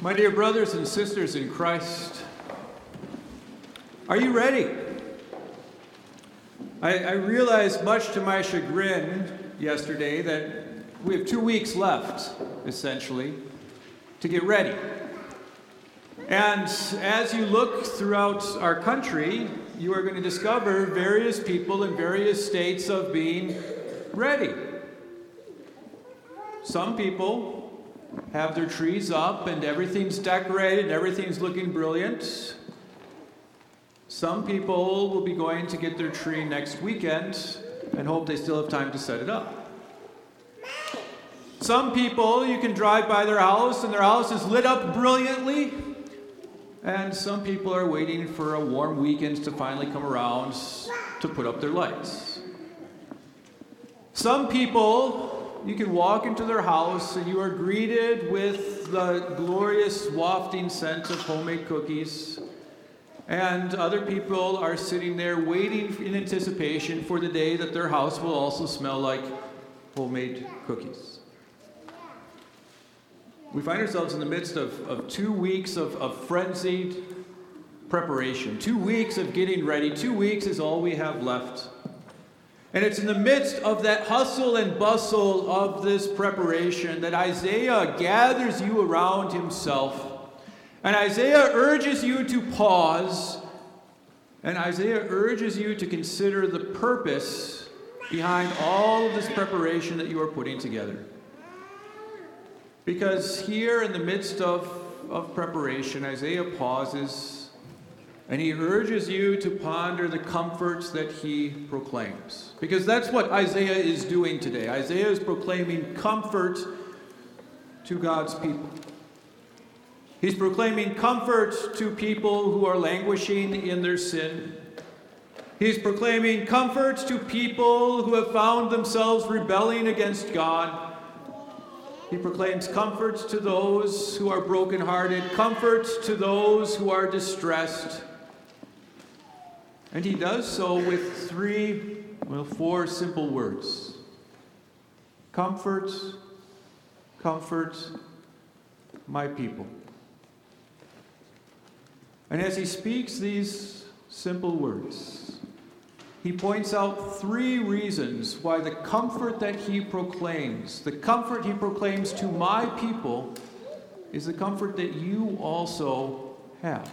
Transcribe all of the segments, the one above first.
My dear brothers and sisters in Christ, are you ready? I, I, realized, much to my chagrin yesterday, that we have two weeks left, essentially, to get ready. And as you look throughout our country, you are going to discover various people in various states of being ready. Some people have their trees up and everything's decorated and everything's looking brilliant. Some people will be going to get their tree next weekend and hope they still have time to set it up. Some people, you can drive by their house and their house is lit up brilliantly. And some people are waiting for a warm weekend to finally come around to put up their lights. Some people you can walk into their house and you are greeted with the glorious wafting scent of homemade cookies. And other people are sitting there waiting in anticipation for the day that their house will also smell like homemade cookies. We find ourselves in the midst of, of two weeks of, of frenzied preparation. Two weeks of getting ready. Two weeks is all we have left and it's in the midst of that hustle and bustle of this preparation that Isaiah gathers you around himself. And Isaiah urges you to pause. And Isaiah urges you to consider the purpose behind all of this preparation that you are putting together. Because here in the midst of, of preparation, Isaiah pauses and he urges you to ponder the comforts that he proclaims. Because that's what Isaiah is doing today. Isaiah is proclaiming comfort to God's people. He's proclaiming comfort to people who are languishing in their sin. He's proclaiming comfort to people who have found themselves rebelling against God. He proclaims comfort to those who are brokenhearted, comfort to those who are distressed. And he does so with three, well, four simple words comfort, comfort my people. And as he speaks these simple words, he points out three reasons why the comfort that he proclaims, the comfort he proclaims to my people, is the comfort that you also have.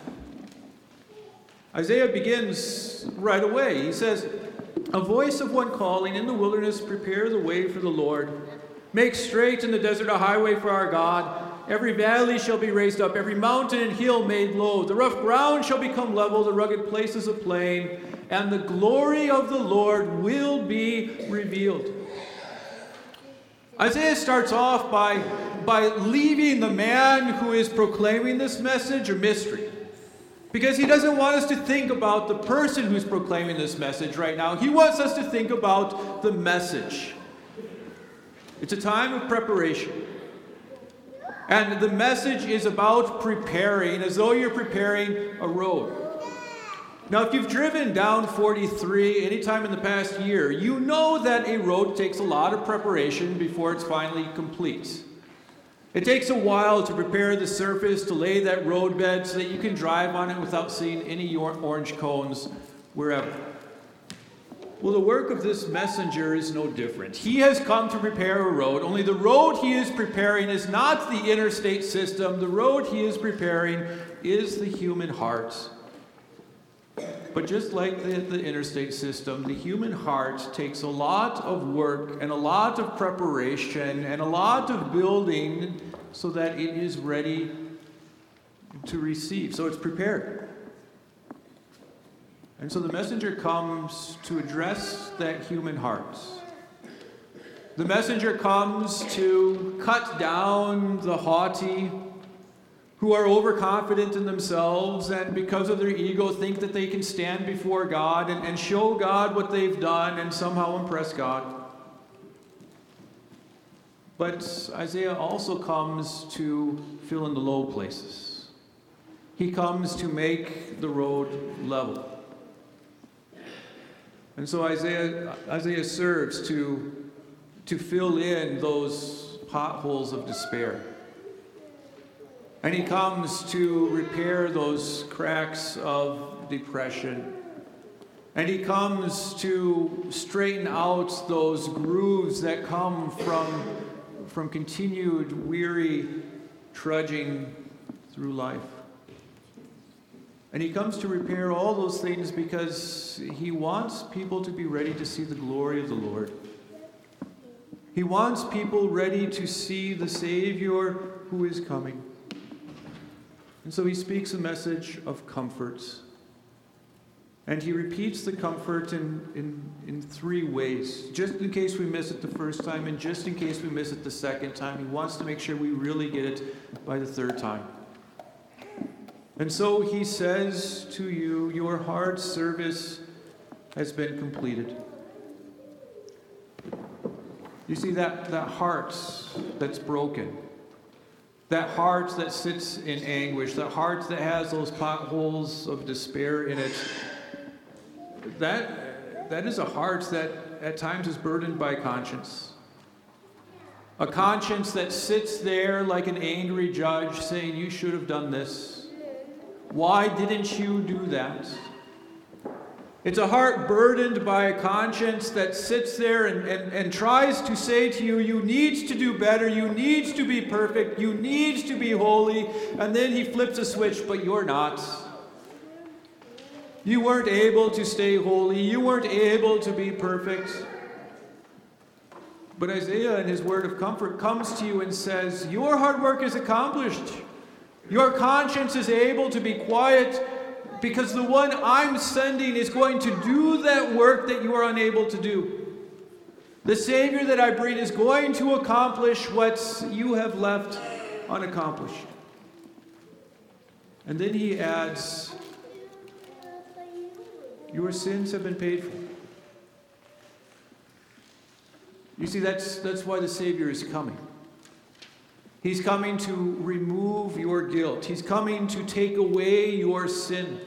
Isaiah begins right away. He says, A voice of one calling in the wilderness, prepare the way for the Lord. Make straight in the desert a highway for our God. Every valley shall be raised up, every mountain and hill made low. The rough ground shall become level, the rugged places a plain, and the glory of the Lord will be revealed. Isaiah starts off by, by leaving the man who is proclaiming this message a mystery. Because he doesn't want us to think about the person who's proclaiming this message right now. He wants us to think about the message. It's a time of preparation. And the message is about preparing, as though you're preparing a road. Now, if you've driven down 43 anytime in the past year, you know that a road takes a lot of preparation before it's finally complete. It takes a while to prepare the surface, to lay that roadbed so that you can drive on it without seeing any orange cones wherever. Well, the work of this messenger is no different. He has come to prepare a road, only the road he is preparing is not the interstate system. The road he is preparing is the human heart. But just like the, the, interstate system, the human heart takes a lot of work and a lot of preparation and a lot of building so that it is ready to receive. So it's prepared. And so the messenger comes to address that human heart. The messenger comes to cut down the haughty, who are overconfident in themselves and because of their ego think that they can stand before God and, and show God what they've done and somehow impress God. But Isaiah also comes to fill in the low places. He comes to make the road level. And so Isaiah, Isaiah serves to, to fill in those potholes of despair. And he comes to repair those cracks of depression. And he comes to straighten out those grooves that come from, from continued weary trudging through life. And he comes to repair all those things because he wants people to be ready to see the glory of the Lord. He wants people ready to see the Savior who is coming. And so he speaks a message of comfort. And he repeats the comfort in, in, in three ways. Just in case we miss it the first time, and just in case we miss it the second time, he wants to make sure we really get it by the third time. And so he says to you, Your hard service has been completed. You see, that, that heart that's broken, that heart that sits in anguish, that heart that has those potholes of despair in it, that, that is a heart that at times is burdened by conscience. A conscience that sits there like an angry judge saying, You should have done this. Why didn't you do that? It's a heart burdened by a conscience that sits there and, and, and tries to say to you, you need to do better, you need to be perfect, you need to be holy, and then he flips a switch, but you're not. You weren't able to stay holy, you weren't able to be perfect. But Isaiah, in his word of comfort, comes to you and says, Your hard work is accomplished. Your conscience is able to be quiet because the one I'm sending is going to do that work that you are unable to do. The Savior that I bring is going to accomplish what you have left unaccomplished. And then he adds, Your sins have been paid for. You see, that's, that's why the Savior is coming. He's coming to remove your guilt. He's coming to take away your sin.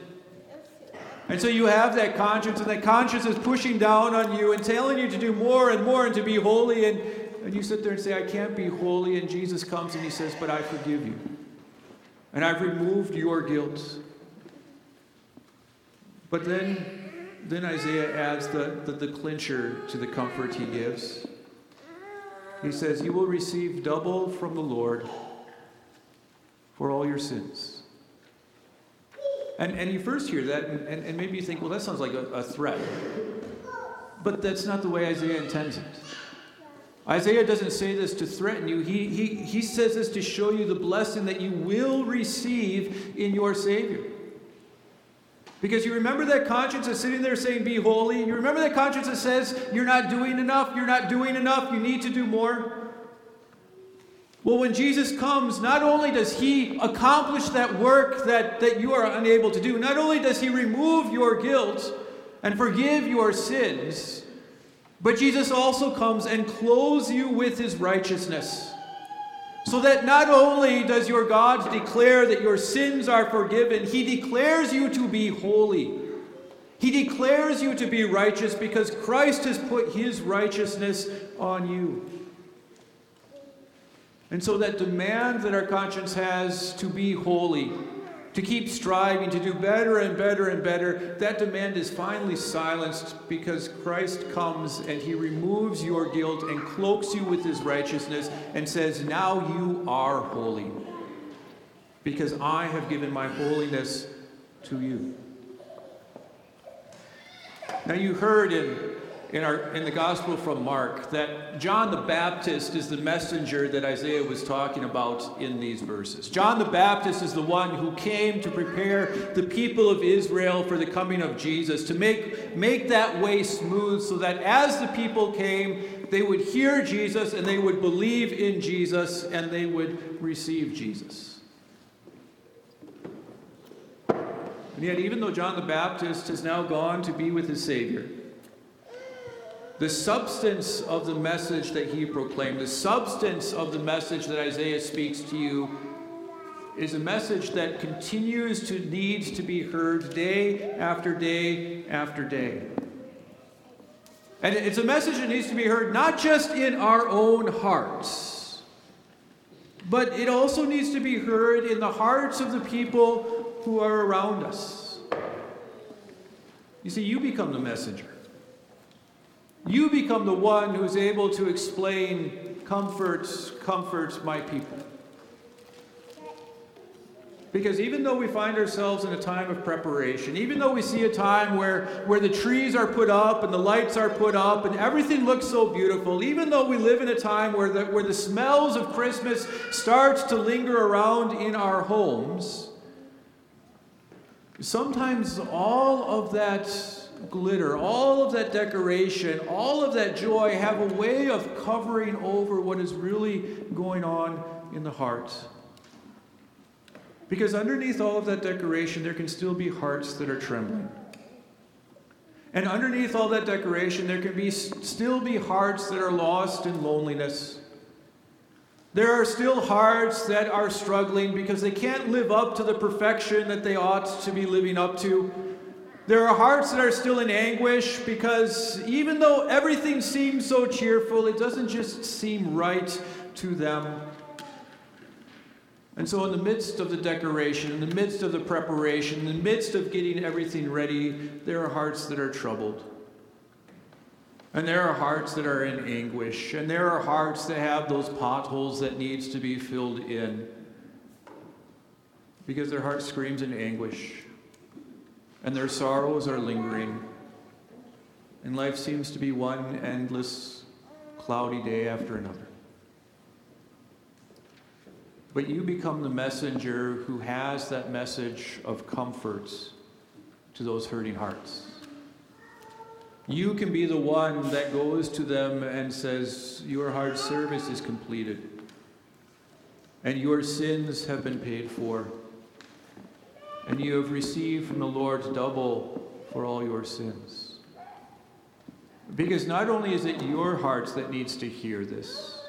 And so you have that conscience, and that conscience is pushing down on you and telling you to do more and more and to be holy. And, and you sit there and say, I can't be holy. And Jesus comes and he says, But I forgive you. And I've removed your guilt. But then, then Isaiah adds the, the, the clincher to the comfort he gives. He says, You will receive double from the Lord for all your sins. And, and you first hear that, and, and, and maybe you think, well, that sounds like a, a threat. But that's not the way Isaiah intends it. Isaiah doesn't say this to threaten you. He, he, he says this to show you the blessing that you will receive in your Savior. Because you remember that conscience is sitting there saying, Be holy. You remember that conscience that says, You're not doing enough, you're not doing enough, you need to do more. Well, when Jesus comes, not only does he accomplish that work that, that you are unable to do, not only does he remove your guilt and forgive your sins, but Jesus also comes and clothes you with his righteousness. So that not only does your God declare that your sins are forgiven, He declares you to be holy. He declares you to be righteous because Christ has put His righteousness on you. And so that demand that our conscience has to be holy, to keep striving to do better and better and better, that demand is finally silenced because Christ comes and he removes your guilt and cloaks you with his righteousness and says, Now you are holy because I have given my holiness to you. Now you heard in in, our, in the Gospel from Mark that John the Baptist is the messenger that Isaiah was talking about in these verses. John the Baptist is the one who came to prepare the people of Israel for the coming of Jesus, to make, make that way smooth so that as the people came, they would hear Jesus and they would believe in Jesus and they would receive Jesus. And yet, even though John the Baptist has now gone to be with his Savior, the substance of the message that he proclaimed, the substance of the message that Isaiah speaks to you, is a message that continues to need to be heard day after day after day. And it's a message that needs to be heard not just in our own hearts, but it also needs to be heard in the hearts of the people who are around us. You see, you become the messenger. You become the one who is able to explain, comforts, comforts my people. Because even though we find ourselves in a time of preparation, even though we see a time where, where the trees are put up and the lights are put up and everything looks so beautiful, even though we live in a time where the, where the smells of Christmas starts to linger around in our homes, sometimes all of that glitter, all of that decoration, all of that joy have a way of covering over what is really going on in the heart. Because underneath all of that decoration, there can still be hearts that are trembling. And underneath all that decoration, there can be still be hearts that are lost in loneliness. There are still hearts that are struggling because they can't live up to the perfection that they ought to be living up to. There are hearts that are still in anguish because even though everything seems so cheerful, it doesn't just seem right to them. And so, in the midst of the decoration, in the midst of the preparation, in the midst of getting everything ready, there are hearts that are troubled. And there are hearts that are in anguish. And there are hearts that have those potholes that needs to be filled in. Because their heart screams in anguish. And their sorrows are lingering. And life seems to be one endless, cloudy day after another. But you become the messenger who has that message of comfort to those hurting hearts. You can be the one that goes to them and says, Your hard service is completed, and your sins have been paid for, and you have received from the Lord double for all your sins. Because not only is it your hearts that needs to hear this,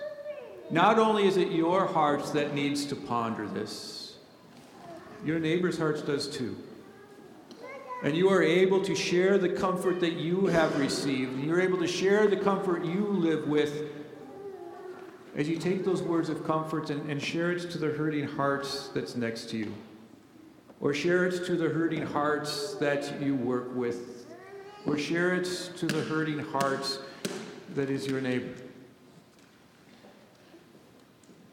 not only is it your hearts that needs to ponder this, your neighbor's hearts does too. And you are able to share the comfort that you have received. And you're able to share the comfort you live with as you take those words of comfort and, and share it to the hurting hearts that's next to you. Or share it to the hurting hearts that you work with. Or share it to the hurting hearts that is your neighbor.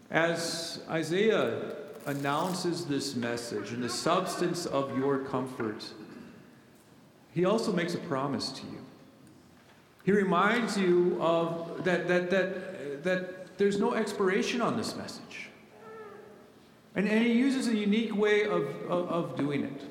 As Isaiah announces this message and the substance of your comfort, he also makes a promise to you. He reminds you of that, that, that, that there's no expiration on this message. And, and he uses a unique way of, of, of doing it.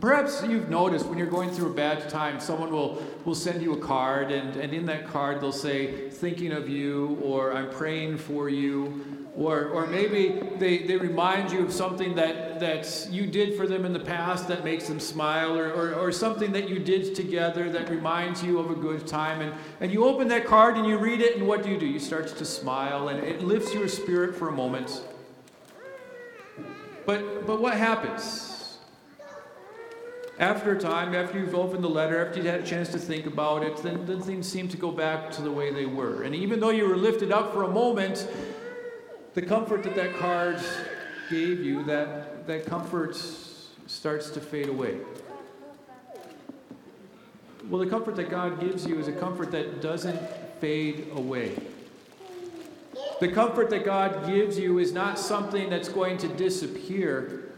Perhaps you've noticed when you're going through a bad time, someone will, will send you a card, and, and in that card they'll say, thinking of you, or I'm praying for you, or, or maybe they, they remind you of something that, that you did for them in the past that makes them smile, or, or, or something that you did together that reminds you of a good time. And, and you open that card and you read it, and what do you do? You start to smile, and it lifts your spirit for a moment. But, but what happens? After a time, after you've opened the letter, after you've had a chance to think about it, then, then things seem to go back to the way they were. And even though you were lifted up for a moment, the comfort that that card gave you, that, that comfort starts to fade away. Well, the comfort that God gives you is a comfort that doesn't fade away. The comfort that God gives you is not something that's going to disappear.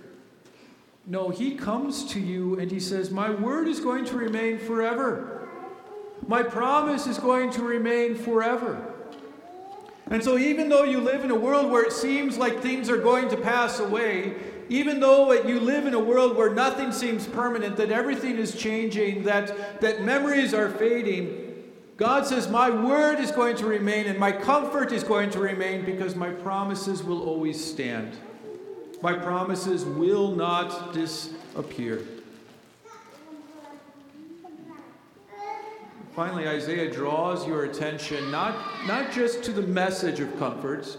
No, He comes to you and He says, My word is going to remain forever. My promise is going to remain forever. And so, even though you live in a world where it seems like things are going to pass away, even though you live in a world where nothing seems permanent, that everything is changing, that, that memories are fading, God says, My word is going to remain and my comfort is going to remain because my promises will always stand. My promises will not disappear. Finally, Isaiah draws your attention not, not just to the message of comforts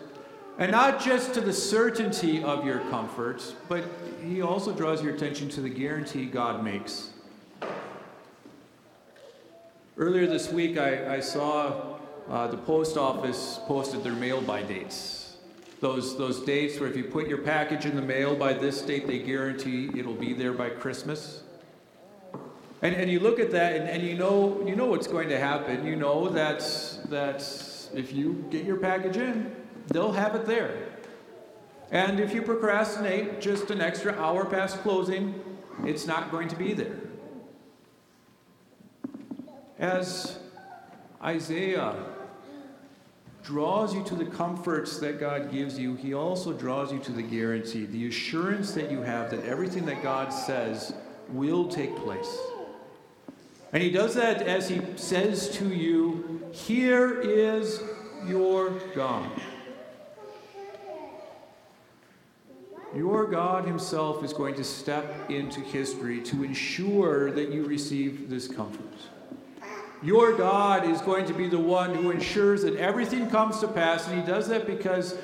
and not just to the certainty of your comforts, but he also draws your attention to the guarantee God makes. Earlier this week, I, I saw uh, the post office posted their mail by dates. those, those dates where if you put your package in the mail by this date, they guarantee it'll be there by Christmas. And, and you look at that and, and you know you know what's going to happen. You know that, that if you get your package in, they'll have it there. And if you procrastinate just an extra hour past closing, it's not going to be there. As Isaiah draws you to the comforts that God gives you, he also draws you to the guarantee, the assurance that you have that everything that God says will take place. And he does that as he says to you, Here is your God. Your God Himself is going to step into history to ensure that you receive this comfort. Your God is going to be the one who ensures that everything comes to pass, and He does that because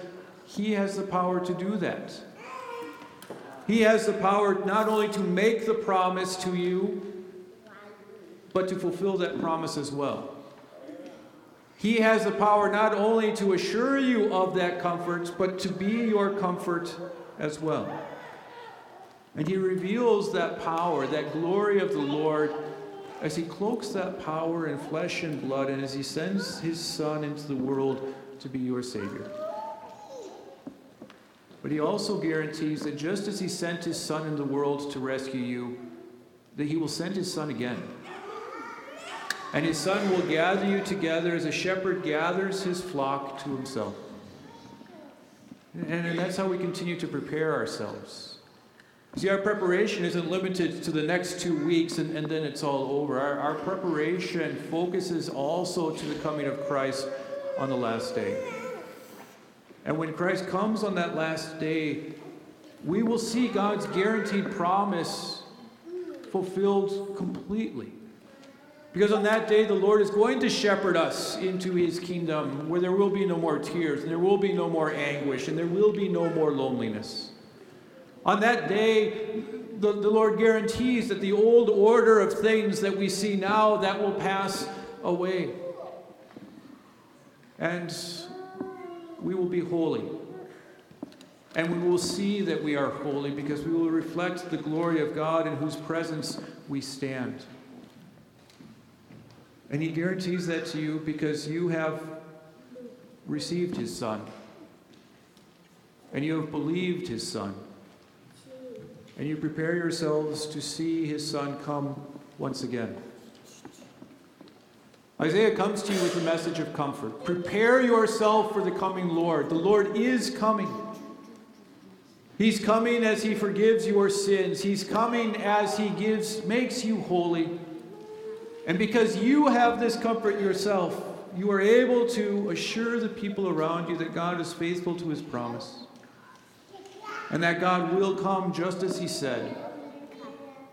He has the power to do that. He has the power not only to make the promise to you, but to fulfill that promise as well. He has the power not only to assure you of that comfort, but to be your comfort as well. And he reveals that power, that glory of the Lord, as he cloaks that power in flesh and blood, and as he sends his Son into the world to be your Savior. But he also guarantees that just as he sent his Son in the world to rescue you, that he will send his Son again. And his Son will gather you together as a shepherd gathers his flock to himself. And that's how we continue to prepare ourselves. See, our preparation isn't limited to the next two weeks and, and then it's all over. Our, our preparation focuses also to the coming of Christ on the last day. And when Christ comes on that last day, we will see God's guaranteed promise fulfilled completely. Because on that day, the Lord is going to shepherd us into his kingdom where there will be no more tears, and there will be no more anguish, and there will be no more loneliness. On that day, the, the Lord guarantees that the old order of things that we see now, that will pass away. And we will be holy. And we will see that we are holy because we will reflect the glory of God in whose presence we stand. And he guarantees that to you because you have received his son. And you have believed his son. And you prepare yourselves to see his son come once again. Isaiah comes to you with a message of comfort. Prepare yourself for the coming Lord. The Lord is coming. He's coming as he forgives your sins. He's coming as he gives makes you holy. And because you have this comfort yourself, you are able to assure the people around you that God is faithful to his promise. And that God will come just as he said.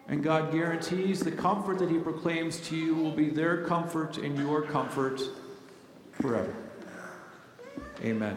And God guarantees the comfort that he proclaims to you will be their comfort and your comfort forever. Amen.